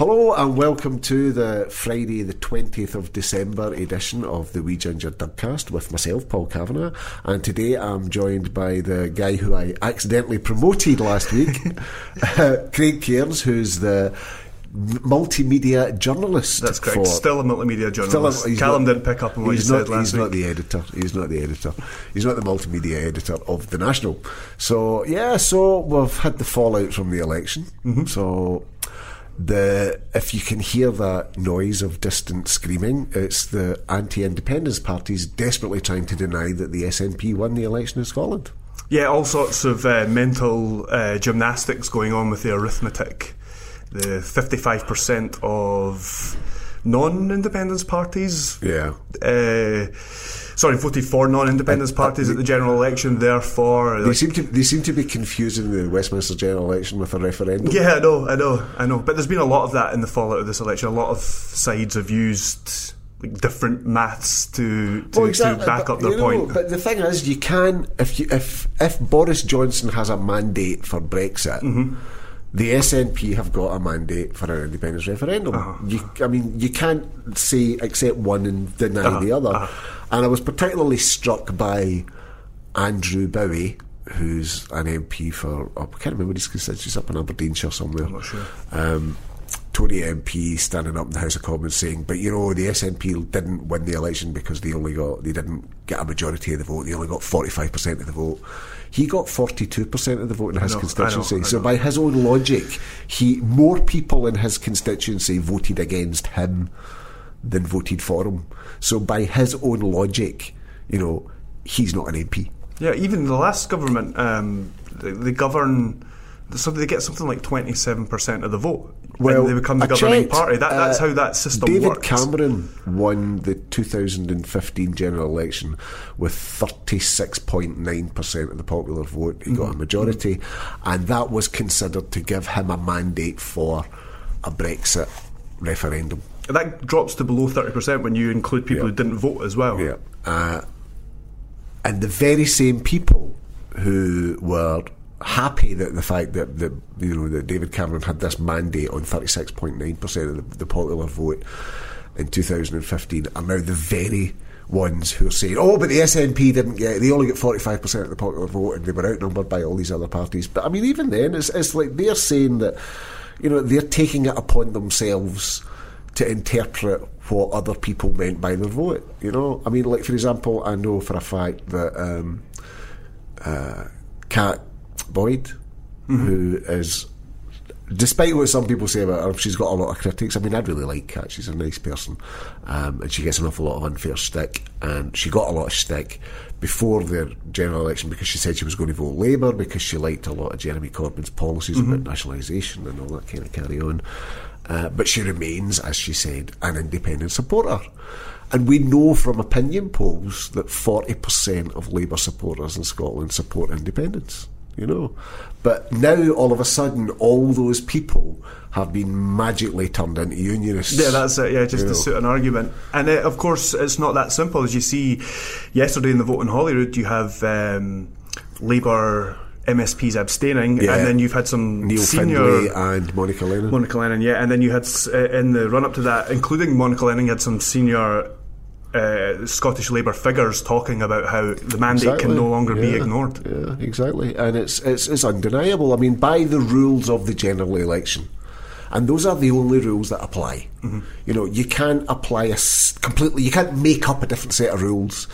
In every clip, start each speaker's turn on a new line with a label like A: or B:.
A: Hello and welcome to the Friday, the 20th of December edition of the Wee Ginger Dugcast with myself, Paul Kavanagh. And today I'm joined by the guy who I accidentally promoted last week, uh, Craig Cairns, who's the multimedia journalist.
B: That's correct.
A: for-
B: Still a multimedia journalist.
A: he's
B: Callum
A: not-
B: didn't pick up on what
A: he's
B: said
A: not,
B: last
A: He's
B: week.
A: not the editor. He's not the editor. He's not the multimedia editor of the National. So yeah, so we've had the fallout from the election.
B: Mm-hmm.
A: So the if you can hear that noise of distant screaming, it's the anti-independence parties desperately trying to deny that the SNP won the election in Scotland.
B: Yeah, all sorts of uh, mental uh, gymnastics going on with the arithmetic. The 55% of non independence parties.
A: Yeah.
B: Uh, sorry, voted for non independence
A: Uh, uh,
B: parties at the general election, therefore.
A: They
B: like-
A: seem to they seem to be confusing the Westminster general election with a referendum.
B: yeah, I know, I know, I know. But there's been a lot of that in the fallout of this election. A lot of sides have used like, different maths to, to,
A: Well,
B: to back
A: but,
B: up their
A: you know,
B: point.
A: But the thing is, you can if you, if if Boris Johnson has a mandate for Brexit.
B: Mm-hmm.
A: The SNP have got a mandate for an independence referendum.
B: Uh-huh.
A: You, I mean, you can't say accept one and deny
B: Uh-huh.
A: the other. And I was particularly struck by Andrew Bowie, who's an MP for oh, I can't remember his constituency up in Aberdeenshire somewhere.
B: I'm not sure.
A: Um, Tory MP standing up in the House of Commons saying, "But you know, the SNP didn't win the election because they only got they didn't get a majority of the vote. They only got forty five percent of the vote. He got forty two percent of the vote in his
B: know, I know,
A: constituency.
B: I
A: so by his own logic, he more people in his constituency voted against him than voted for him. So by his own logic, you know, he's not an MP.
B: Yeah, even the last government, um, they, they govern. So they get something like twenty-seven percent of the vote.
A: Well,
B: and they become the
A: I
B: governing
A: checked,
B: party. That, that's
A: uh,
B: how that system
A: David
B: works.
A: Cameron won the 2015 general election with 36.9% of the popular vote. He
B: Mm-hmm.
A: got a majority, and that was considered to give him a mandate for a Brexit referendum.
B: that drops to below thirty percent when you include people who didn't vote as well.
A: Yeah. Uh, and the very same people who were happy that the fact that, that you know that David Cameron had this mandate on 36.9% of the, the popular vote in 2015 are now the very ones who are saying, oh, but the SNP didn't get, they only get 45% of the popular vote and they were outnumbered by all these other parties. But I mean, even then, it's, it's like they're saying that, you know, they're taking it upon themselves to interpret what other people meant by their vote. You know, I mean, like for example, I know for a fact that um, uh, Kat Boyd, who is, despite what some people say about her, she's got a lot of critics. I mean, I really like Kat; she's a nice person, um, and she gets an awful lot of unfair stick. And she got a lot of stick before the general election because she said she was going to vote Labour because she liked a lot of Jeremy Corbyn's policies about nationalisation and all that kind of carry on. Uh, but she remains, as she said, an independent supporter. And we know from opinion polls that 40% of Labour supporters in Scotland support independence, you know. But now, all of a sudden, all those people have been magically turned into unionists.
B: Yeah, that's it. Yeah, just to
A: know.
B: suit an argument. And uh, of course, it's not that simple. As you see, yesterday in the vote in Holyrood, you have um, Labour MSPs abstaining,
A: Yeah.
B: and then you've had some
A: Neil
B: senior.
A: Findlay and Monica Lennon.
B: Monica Lennon, yeah, and then you had uh, in the run up to that, including Monica Lennon, you had some senior uh, Scottish Labour figures talking about how the mandate can no longer be ignored.
A: Yeah, exactly. And it's, it's it's undeniable. I mean, by the rules of the general election, and those are the only rules that apply.
B: Mm-hmm.
A: You know, you can't apply a s- completely. You can't make up a different set of rules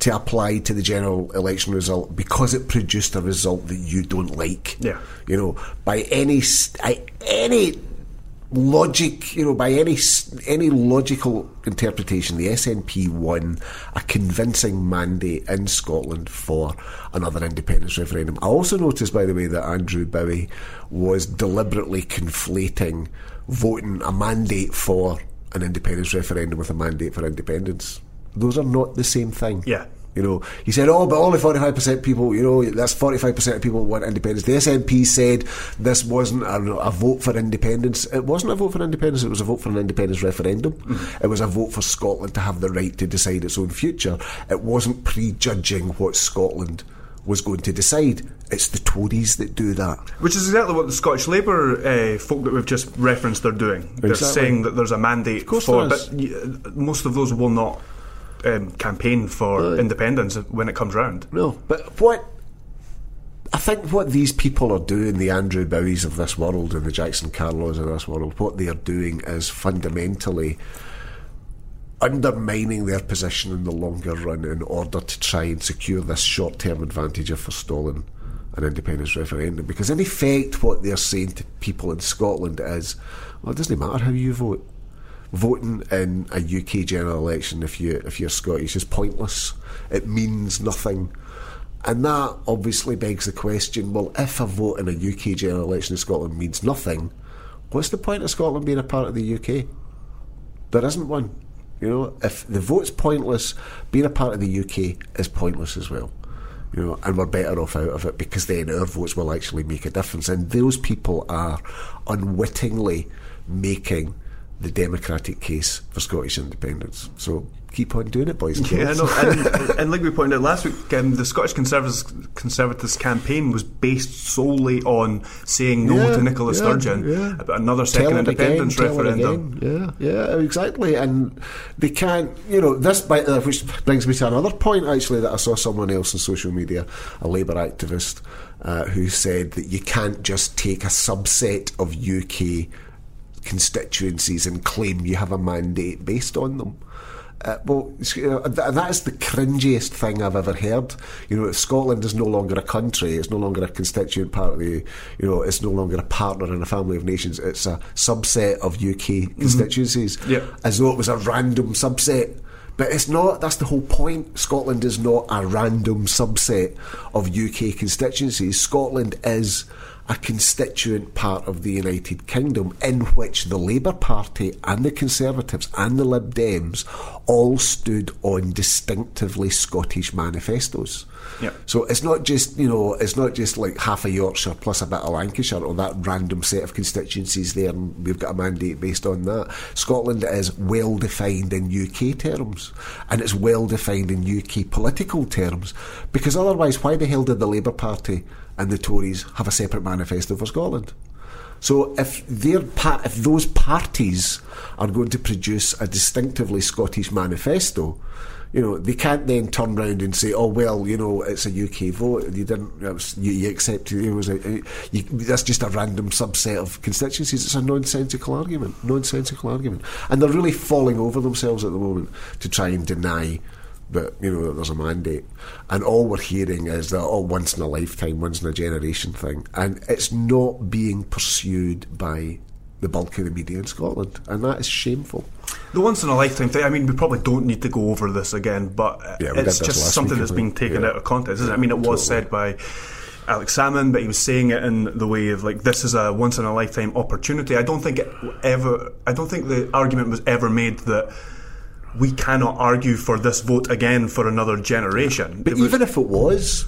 A: to apply to the general election result because it produced a result that you don't like.
B: Yeah.
A: You know, by any any logic, you know, by any any logical interpretation, the SNP won a convincing mandate in Scotland for another independence referendum. I also noticed, by the way, that Andrew Bowie was deliberately conflating voting a mandate for an independence referendum with a mandate for independence. Those are not the same thing.
B: Yeah.
A: You know, he said, "Oh, but only forty-five percent people. You know, that's forty-five percent of people want independence." The SNP said this wasn't a, a vote for independence. It wasn't a vote for independence. It was a vote for an independence referendum. It was a vote for Scotland to have the right to decide its own future. It wasn't prejudging what Scotland was going to decide. It's the Tories that do that.
B: Which is exactly what the Scottish Labour uh, folk that we've just referenced are doing. They're
A: Exactly.
B: saying that there's a mandate
A: course
B: for, but most of those will not um, campaign for independence when it comes round.
A: No, but what I think what these people are doing, the Andrew Bowies of this world and the Jackson Carlaw of this world, what they are doing is fundamentally undermining their position in the longer run in order to try and secure this short term advantage of forestalling an independence referendum. Because in effect, what they're saying to people in Scotland is, well, it doesn't matter how you vote. Voting in a UK general election, if you if you're Scottish, is pointless. It means nothing. And that obviously begs the question well, if a vote in a UK general election in Scotland means nothing, what's the point of Scotland being a part of the UK? There isn't one. You know, if the vote's pointless, being a part of the UK is pointless as well. You know, and we're better off out of it because then our votes will actually make a difference. And those people are unwittingly making the democratic case for Scottish independence. So keep on doing it, boys and
B: Yeah, no, and, and like we pointed out last week, um, the Scottish Conservatives Conservatives campaign was based solely on saying no
A: Yeah,
B: to Nicola
A: yeah,
B: Sturgeon
A: yeah.
B: about another second independence
A: again,
B: referendum.
A: Yeah, yeah, exactly. And they can't, you know, this, by, uh, which brings me to another point actually that I saw someone else on social media, a Labour activist, uh, who said that you can't just take a subset of UK constituencies and claim you have a mandate based on them. Uh, well, you know, th- that is the cringiest thing I've ever heard. You know, if Scotland is no longer a country, it's no longer a constituent part of the, you know, it's no longer a partner in a family of nations. It's a subset of UK constituencies,
B: Yep.
A: as though it was a random subset. But it's not. That's the whole point. Scotland is not a random subset of UK constituencies. Scotland is a constituent part of the United Kingdom in which the Labour Party and the Conservatives and the Lib Dems all stood on distinctively Scottish manifestos.
B: Yep.
A: So it's not just you know it's not just like half of Yorkshire plus a bit of Lancashire or that random set of constituencies there, and we've got a mandate based on that. Scotland is well defined in UK terms, and it's well defined in UK political terms, because otherwise, why the hell did the Labour Party and the Tories have a separate manifesto for Scotland? So if their if those parties are going to produce a distinctively Scottish manifesto, you know they can't then turn round and say, "Oh well, you know it's a UK vote. You didn't. You, you accepted it was a, you, that's just a random subset of constituencies." It's a nonsensical argument. Nonsensical argument, and they're really falling over themselves at the moment to try and deny that you know there's a mandate, and all we're hearing is that oh, once in a lifetime, once in a generation thing, and it's not being pursued by the bulk of the media in Scotland, and that is shameful.
B: The once in a lifetime thing. I mean, we probably don't need to go over this again, but
A: Yeah,
B: it's just something
A: week,
B: that's being taken
A: Yeah.
B: out of context. Isn't it? I mean, it was
A: Totally.
B: said by Alex Salmond, but he was saying it in the way of like this is a once in a lifetime opportunity. I don't think it ever. I don't think the argument was ever made that we cannot argue for this vote again for another generation.
A: But
B: It was-
A: even if it was,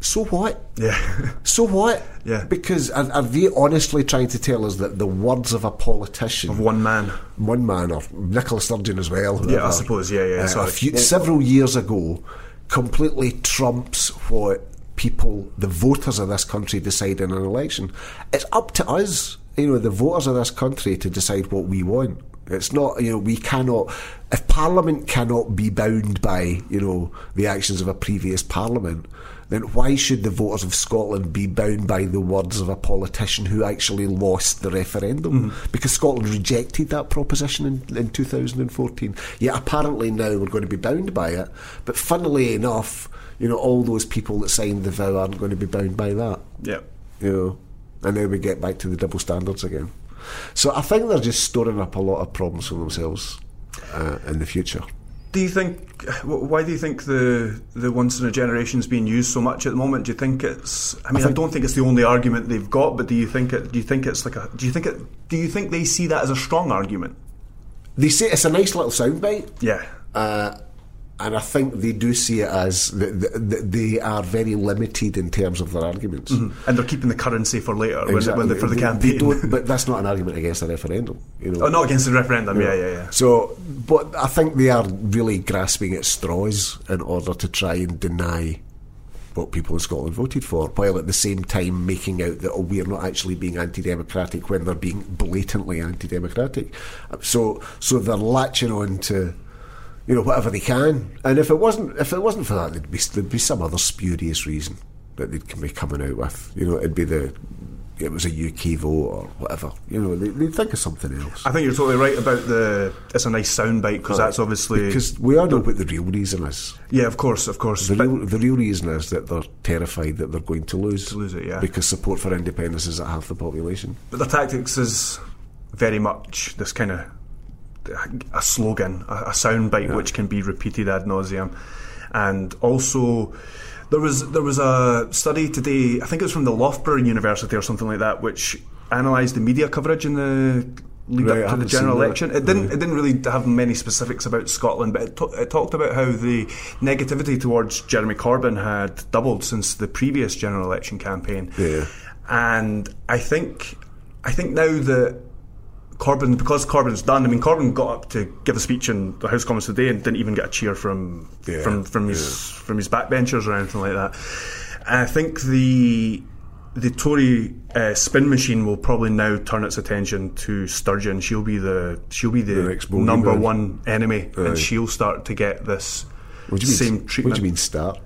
A: so what?
B: yeah.
A: So what?
B: Yeah.
A: Because are, are they honestly trying to tell us that the words of a politician,
B: of one man.
A: one man, or Nicola Sturgeon as well,
B: Yeah, I suppose, yeah, yeah,
A: uh, few, several years ago, completely trumps what people, the voters of this country, decide in an election. It's up to us, you know, the voters of this country, to decide what we want. It's not, you know, we cannot. If Parliament cannot be bound by, you know, the actions of a previous Parliament, then why should the voters of Scotland be bound by the words of a politician who actually lost the referendum? Mm-hmm. Because Scotland rejected that proposition in, in 2014. Yet apparently now we're going to be bound by it. But funnily enough, you know, all those people that signed the vow aren't going to be bound by that.
B: Yeah.
A: You know, and then we get back to the double standards again. So I think they're just storing up a lot of problems for themselves uh, in the future.
B: Do you think? Why do you think the the once in a generation is being used so much at the moment? Do you think it's? I mean, I,
A: think-
B: don't think it's the only argument they've got, but do you think it? Do you think it's like a? Do you think it? Do you think they see that as a strong argument?
A: They say it's a nice little soundbite.
B: Yeah.
A: Uh, and I think they do see it as th th th they are very limited in terms of their arguments. Mm-hmm.
B: And they're keeping the currency for later
A: Exactly.
B: for the campaign.
A: but that's not an argument against a referendum. You know.
B: oh, not against the referendum. Yeah, yeah, yeah.
A: So, but I think they are really grasping at straws in order to try and deny what people in Scotland voted for, while at the same time making out that oh, we're not actually being anti-democratic when they're being blatantly anti-democratic. So, so they're latching on to you know whatever they can. And if it wasn't, if it wasn't for that, there'd be there'd be some other spurious reason that they'd be coming out with. You know, it'd be the it was a UK vote or whatever. You know, they, would think of something else.
B: I think you're totally right about the. It's a nice soundbite because that's obviously
A: because we all know what the real reason is.
B: Yeah, of course, of course.
A: The real, the real reason is that they're terrified that they're going to lose.
B: To lose it, yeah.
A: Because support for independence is at half the population.
B: But the tactics is very much this kind of a slogan, a, a soundbite yeah. which can be repeated ad nauseum, and also there was there was a study today. I think it was from the Loughborough University or something like that, which analysed the media coverage in the lead right, up to the general election. It didn't. Right. It didn't really have many specifics about Scotland, but it, t- it, talked about how the negativity towards Jeremy Corbyn had doubled since the previous general election campaign.
A: Yeah.
B: And I think, I think now that Corbyn, because Corbyn's done. I mean, Corbyn got up to give a speech in the House of Commons today and didn't even get a cheer from yeah, from from his yeah. from his backbenchers or anything like that. And I think the the Tory uh, spin machine will probably now turn its attention to Sturgeon. She'll be the she'll be the, the number one enemy, and she'll start to get this same
A: mean,
B: treatment.
A: What do you mean start?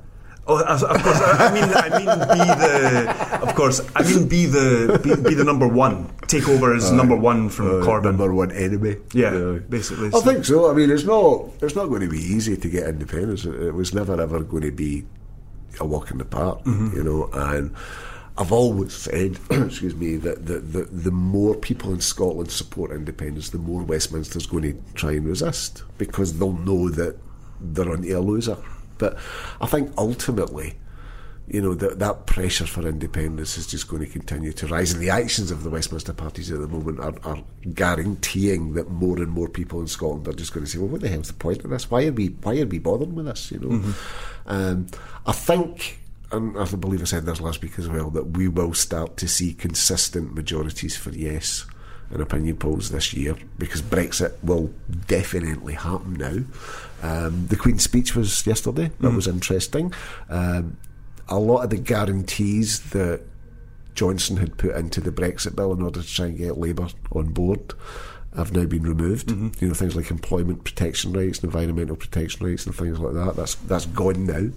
B: Oh, of course. I mean, I mean, be the. Of course, I mean, be the be, be the number one. Take over as uh, number one from uh, Corbyn.
A: Number one enemy.
B: Yeah, yeah. basically.
A: I think so. I mean, it's not. It's not going to be easy to get independence. It was never ever going to be a walk in the park. Mm-hmm. You know, and. I've always said, excuse me, that the, the, the more people in Scotland support independence, the more Westminster's going to try and resist because they'll know that they're on a loser. But I think ultimately, you know, that, that pressure for independence is just going to continue to rise. And the actions of the Westminster parties at the moment are, are guaranteeing that more and more people in Scotland are just going to say, well, what the hell's the point of this? Why are we, why are we bothering with this? You know? Mm-hmm. Um, I think and I believe I said this last week as well, that we will start to see consistent majorities for yes in opinion polls this year because Brexit will definitely happen now. Um, the Queen's speech was yesterday. That mm. was interesting. Um, a lot of the guarantees that Johnson had put into the Brexit bill in order to try and get Labour on board have now been removed. Mm-hmm. You know things like employment protection rights, and environmental protection rights, and things like that. That's that's gone now.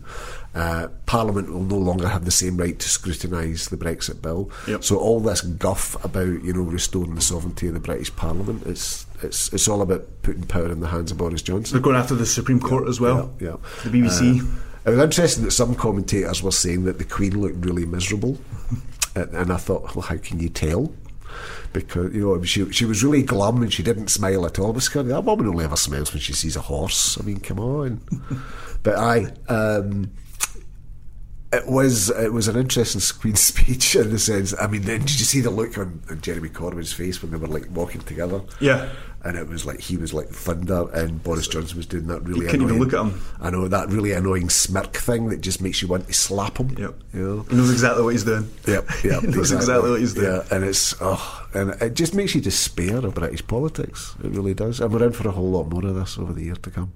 A: Uh, Parliament will no longer have the same right to scrutinise the Brexit bill.
B: Yep.
A: So all this guff about you know restoring the sovereignty of the British Parliament, it's it's it's all about putting power in the hands of Boris Johnson.
B: They're going after the Supreme Court
A: yeah,
B: as well.
A: Yeah, yeah.
B: the BBC.
A: Uh, it was interesting that some commentators were saying that the Queen looked really miserable, and, and I thought, well, how can you tell? Because you know she she was really glum and she didn't smile at all. But kind of, that woman only ever smiles when she sees a horse. I mean, come on. but I. Um, it was it was an interesting Queen's speech in the sense. I mean, did you see the look on, on Jeremy Corbyn's face when they were like walking together?
B: Yeah,
A: and it was like he was like thunder, and Boris Johnson was doing that really.
B: You couldn't
A: annoying,
B: even look at him.
A: I know that really annoying smirk thing that just makes you want to slap him.
B: Yep.
A: You know?
B: He knows exactly what he's doing.
A: Yep. Yep.
B: he knows exactly. exactly what he's doing.
A: Yeah, and it's oh, and it just makes you despair of British politics. It really does, and we're in for a whole lot more of this over the year to come.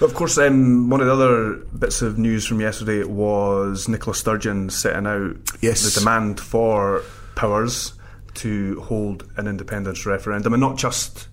B: But of course, um, one of the other bits of news from yesterday was Nicola Sturgeon setting out
A: yes.
B: the demand for powers to hold an independence referendum, and not just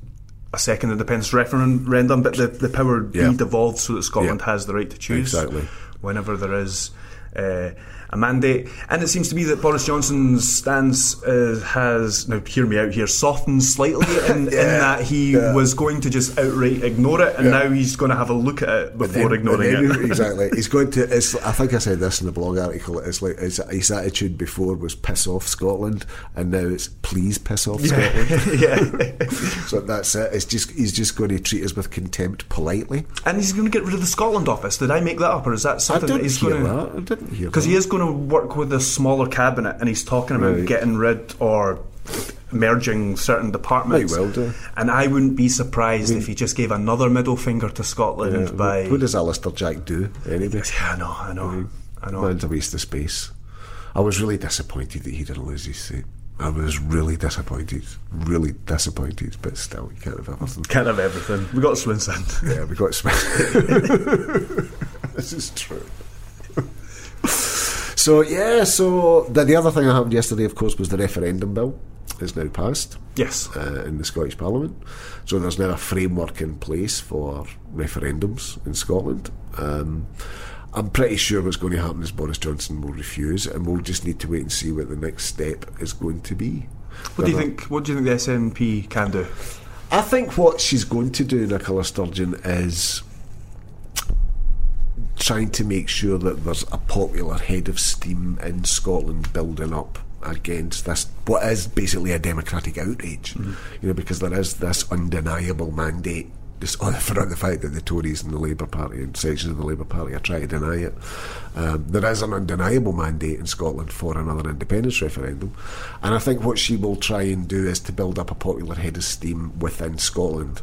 B: a second independence referendum, but the, the power yeah. be devolved so that Scotland yeah. has the right to choose
A: exactly.
B: whenever there is. Uh, a mandate. And it seems to be that Boris Johnson's stance uh, has, now hear me out here, softened slightly in, yeah, in that he yeah. was going to just outright ignore it, and yeah. now he's going to have a look at it before then, ignoring
A: it. exactly. He's going to, it's, I think I said this in the blog article, it's like his, his attitude before was piss off Scotland, and now it's please piss off Scotland.
B: yeah.
A: so that's it. It's just, he's just going to treat us with contempt politely.
B: And he's going to get rid of the Scotland office. Did I make that up, or is that something that he's going
A: to. I didn't hear
B: Because he is going going to work with a smaller cabinet, and he's talking about right. getting rid or merging certain departments.
A: well do.
B: And I wouldn't be surprised I mean, if he just gave another middle finger to Scotland yeah, by.
A: What does Alister Jack do anyway?
B: Yeah, I know, I know, I, mean, I know.
A: Man's a waste of space. I was really disappointed that he didn't lose his seat. I was really disappointed, really disappointed, but still, you can't have everything.
B: Can't have everything. We got Swinson.
A: yeah, we got Swinson. this is true. So yeah, so the, the other thing that happened yesterday, of course, was the referendum bill is now passed
B: Yes.
A: uh, in the Scottish Parliament. So there's now a framework in place for referendums in Scotland. Um, I'm pretty sure what's going to happen is Boris Johnson will refuse, and we'll just need to wait and see what the next step is going to be.
B: What do you think? What do you think the SNP can do?
A: I think what she's going to do, Nicola Sturgeon, is trying to make sure that there's a popular head of steam in Scotland building up against this what is basically a democratic outrage. You know, because there is this undeniable mandate. Just on for the fact that the Tories and the Labour Party and sections of the Labour Party are trying to deny it. Um, there is an undeniable mandate in Scotland for another independence referendum. And I think what she will try and do is to build up a popular head of steam within Scotland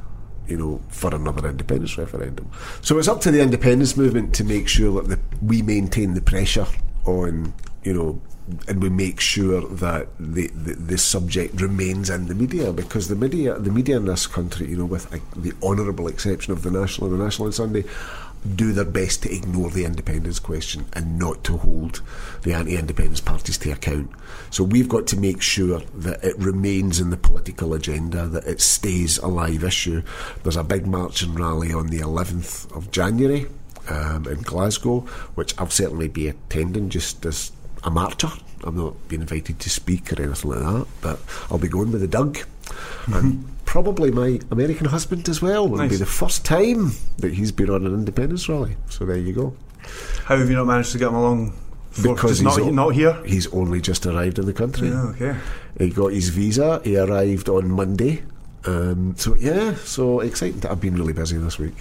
A: you know, for another independence referendum. So it's up to the independence movement to make sure that the, we maintain the pressure on, you know, and we make sure that the, the subject remains in the media because the media the media in this country, you know, with the honourable exception of the National and the National on Sunday, do their best to ignore the independence question and not to hold the anti-independence parties to account. So we've got to make sure that it remains in the political agenda, that it stays a live issue. There's a big march and rally on the 11th of January um, in Glasgow, which I'll certainly be attending just as a marcher. I'm not being invited to speak or anything like that, but I'll be going with the dug. And probably my American husband as well. It'll be the first time that he's been on an independence rally. So there you go.
B: How have you not managed to get him along? For,
A: Because
B: just not,
A: he's o-
B: not here.
A: He's only just arrived in the country.
B: Yeah, okay.
A: He got his visa. He arrived on Monday. Um, so yeah, so exciting. I've been really busy this week.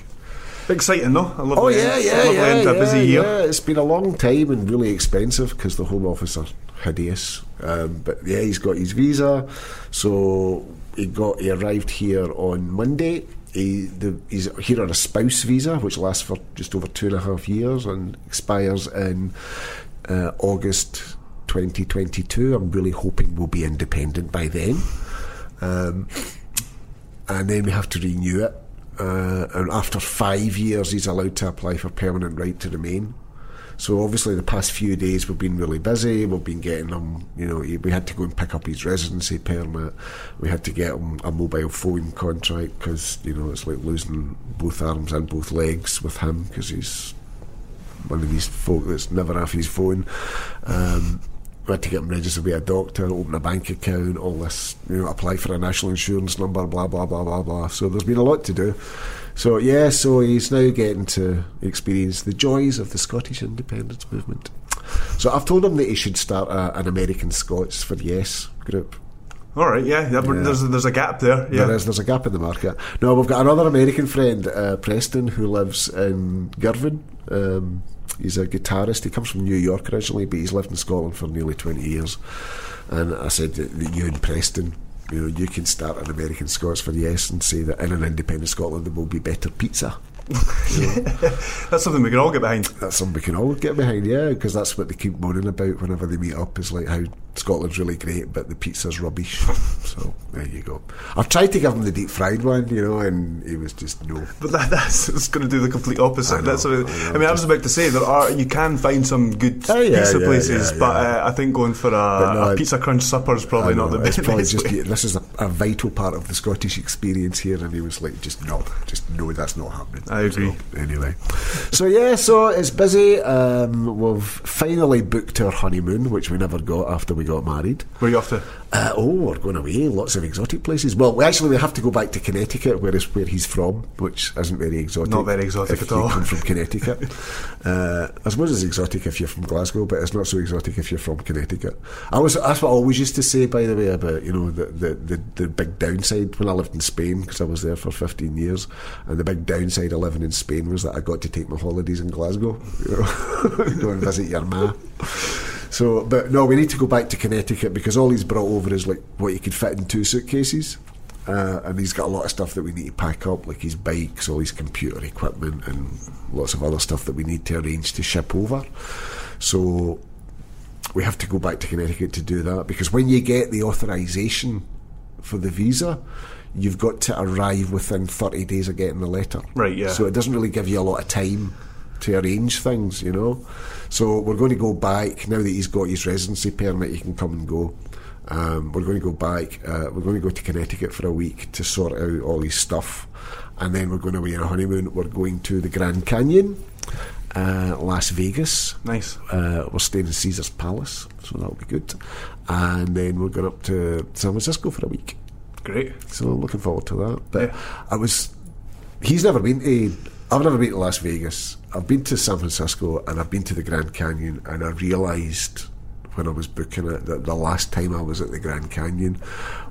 B: Exciting though. A lovely
A: Oh yeah, yeah, yeah,
B: end
A: yeah,
B: busy year.
A: yeah. It's been a long time and really expensive because the Home Office are hideous. Um, but yeah, he's got his visa, so he got he arrived here on Monday. He, the, he's here on a spouse visa, which lasts for just over two and a half years and expires in uh, August 2022. I'm really hoping we'll be independent by then. Um, and then we have to renew it. Uh, and after five years, he's allowed to apply for permanent right to remain. So obviously, the past few days we've been really busy. We've been getting him, you know, we had to go and pick up his residency permit. We had to get him a mobile phone contract because you know it's like losing both arms and both legs with him because he's one of these folk that's never off his phone. Um, we had to get him registered with a doctor, open a bank account, all this, you know, apply for a national insurance number, blah, blah, blah, blah, blah. So there's been a lot to do. So, yeah, so he's now getting to experience the joys of the Scottish independence movement. So I've told him that he should start a, an American Scots for Yes group.
B: All right, yeah, yeah,
A: Yeah.
B: There's there's a gap there. Yeah,
A: There is, there's a gap in the market. No, we've got another American friend, uh, Preston, who lives in Girvan. Um, he's a guitarist. He comes from New York originally, but he's lived in Scotland for nearly 20 years. And I said that, you and Preston, you know, you can start an American Scots for yes and say that in an independent Scotland there will be better pizza.
B: that's something we can all get behind.
A: That's something we can all get behind, yeah, because that's what they keep moaning about whenever they meet up is like how Scotland's really great, but the pizza's rubbish. so there you go. I've tried to give him the deep fried one, you know, and he was just no.
B: But that, that's it's going to do the complete opposite.
A: I know,
B: that's
A: I
B: I,
A: know,
B: mean, I was about to say there are you can find some good
A: Oh, yeah,
B: pizza
A: yeah,
B: places,
A: yeah,
B: but. Uh, I think going for a,
A: no,
B: a pizza crunch supper is probably
A: I
B: not the best.
A: probably just
B: way.
A: this is a, a vital part of the Scottish experience here, and he was like, just no, just no, that's not happening.
B: I agree.
A: So, anyway, so yeah, so it's busy. Um, we've finally booked our honeymoon, which we never got after we got married.
B: Where are you off to?
A: Uh, oh, we're going away. Lots of exotic places. Well, we actually we have to go back to Connecticut, where is where he's from, which isn't very exotic.
B: Not very exotic at all.
A: Come from Connecticut. uh, I suppose it's exotic if you're from Glasgow, but it's not so exotic if you're from Connecticut. I was that's what I always used to say, by the way, about you know the the, the, the big downside when I lived in Spain because I was there for 15 years, and the big downside of living in Spain was that I got to take my holidays in Glasgow. You know, go and visit your ma. So, but no, we need to go back to Connecticut because all he's brought over is like what he could fit in two suitcases. Uh, and he's got a lot of stuff that we need to pack up, like his bikes, all his computer equipment, and lots of other stuff that we need to arrange to ship over. So we have to go back to Connecticut to do that because when you get the authorization for the visa, you've got to arrive within 30 days of getting the letter.
B: Right, yeah.
A: So it doesn't really give you a lot of time to arrange things, you know. So we're going to go back now that he's got his residency permit. He can come and go. Um, we're going to go back. Uh, we're going to go to Connecticut for a week to sort out all his stuff, and then we're going away on a honeymoon. We're going to the Grand Canyon, uh, Las Vegas.
B: Nice.
A: Uh, we're staying in Caesar's Palace, so that'll be good. And then we're going up to San Francisco for a week.
B: Great.
A: So I'm looking forward to that. But
B: Yeah.
A: I was. He's never been to. I've never been to Las Vegas. I've been to San Francisco and I've been to the Grand Canyon, and I realised when I was booking it that the last time I was at the Grand Canyon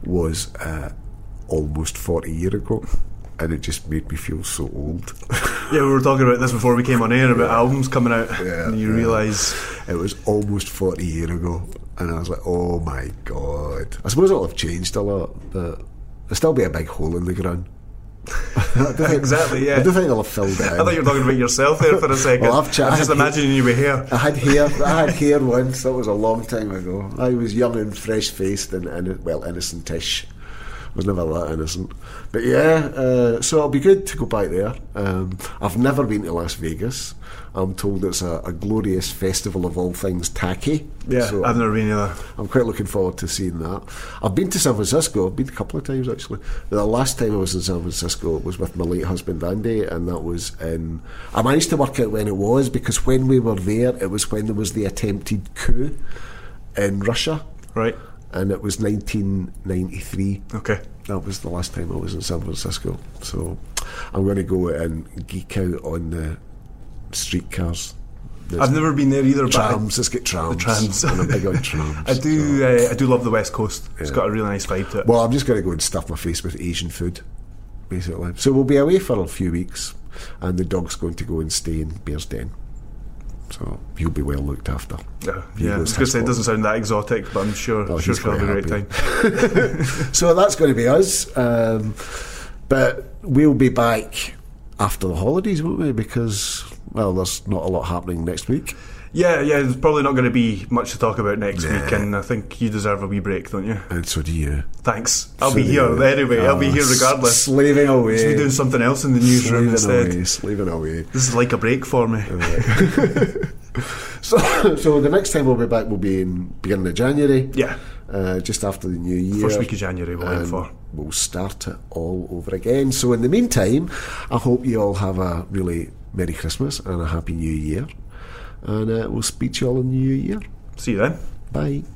A: was uh, almost 40 years ago. And it just made me feel so old.
B: Yeah, we were talking about this before we came on air about albums coming out,
A: Yeah,
B: and you
A: yeah.
B: realise
A: It was almost 40 years ago. And I was like, oh my God. I suppose it'll have changed a lot, but there'll still be a big hole in the ground. I don't think-
B: Exactly, yeah.
A: I don't think they'll have filled it in.
B: I thought you were talking about yourself there for a second.
A: Well, I've ch-
B: I was just imagining you with hair.
A: I had hair. I had hair once. That was a long time ago. I was young and fresh faced and, and well innocentish. I was never that innocent. But yeah, uh, so it'll be good to go back there. Um, I've never been to Las Vegas. I'm told it's a, a glorious festival of all things tacky.
B: Yeah,
A: so
B: I've never been either.
A: I'm quite looking forward to seeing that. I've been to San Francisco. I've been a couple of times actually. The last time I was in San Francisco was with my late husband Andy, and that was in. I managed to work out when it was because when we were there, it was when there was the attempted coup in Russia,
B: Right.
A: And it was 1993.
B: Okay.
A: That was the last time I was in San Francisco. So I'm going to go and geek out on the streetcars. The
B: I've never been there either,
A: trams. Let's get trams.
B: trams.
A: I'm big on trams.
B: I do. Uh, I do love the West Coast. It's
A: Yeah.
B: got a really nice vibe to it.
A: Well, I'm just going to go and stuff my face with Asian food, basically. So we'll be away for a few weeks, and the dog's going to go and stay in Bearsden. So you'll be well looked after.
B: yeah, yeah. I was going to say it doesn't sound that exotic, but I'm sure,
A: Oh,
B: sure she'll have a
A: quite
B: great time.
A: So that's going to be us. Um, but we'll be back after the holidays, won't we? Because, well, there's not a lot happening next week.
B: Yeah, yeah. There's probably not going to be much to talk about next
A: Nah.
B: week, and I think you deserve a wee break, don't you?
A: And so do you.
B: Thanks. I'll
A: So
B: be here
A: you.
B: anyway. I'll be here regardless.
A: Slaving away.
B: Just be doing something else in the newsroom
A: slaving
B: instead.
A: away, slaving away.
B: This is like a break for me.
A: So, so the next time we'll be back will be in beginning of January.
B: Yeah.
A: uh, just after the new year.
B: First week of January we'll aim for.
A: We'll start it all over again. So, in the meantime, I hope you all have a really Merry Christmas and a Happy New Year. And uh, we'll speak to you all in the new year.
B: See you then.
A: Bye.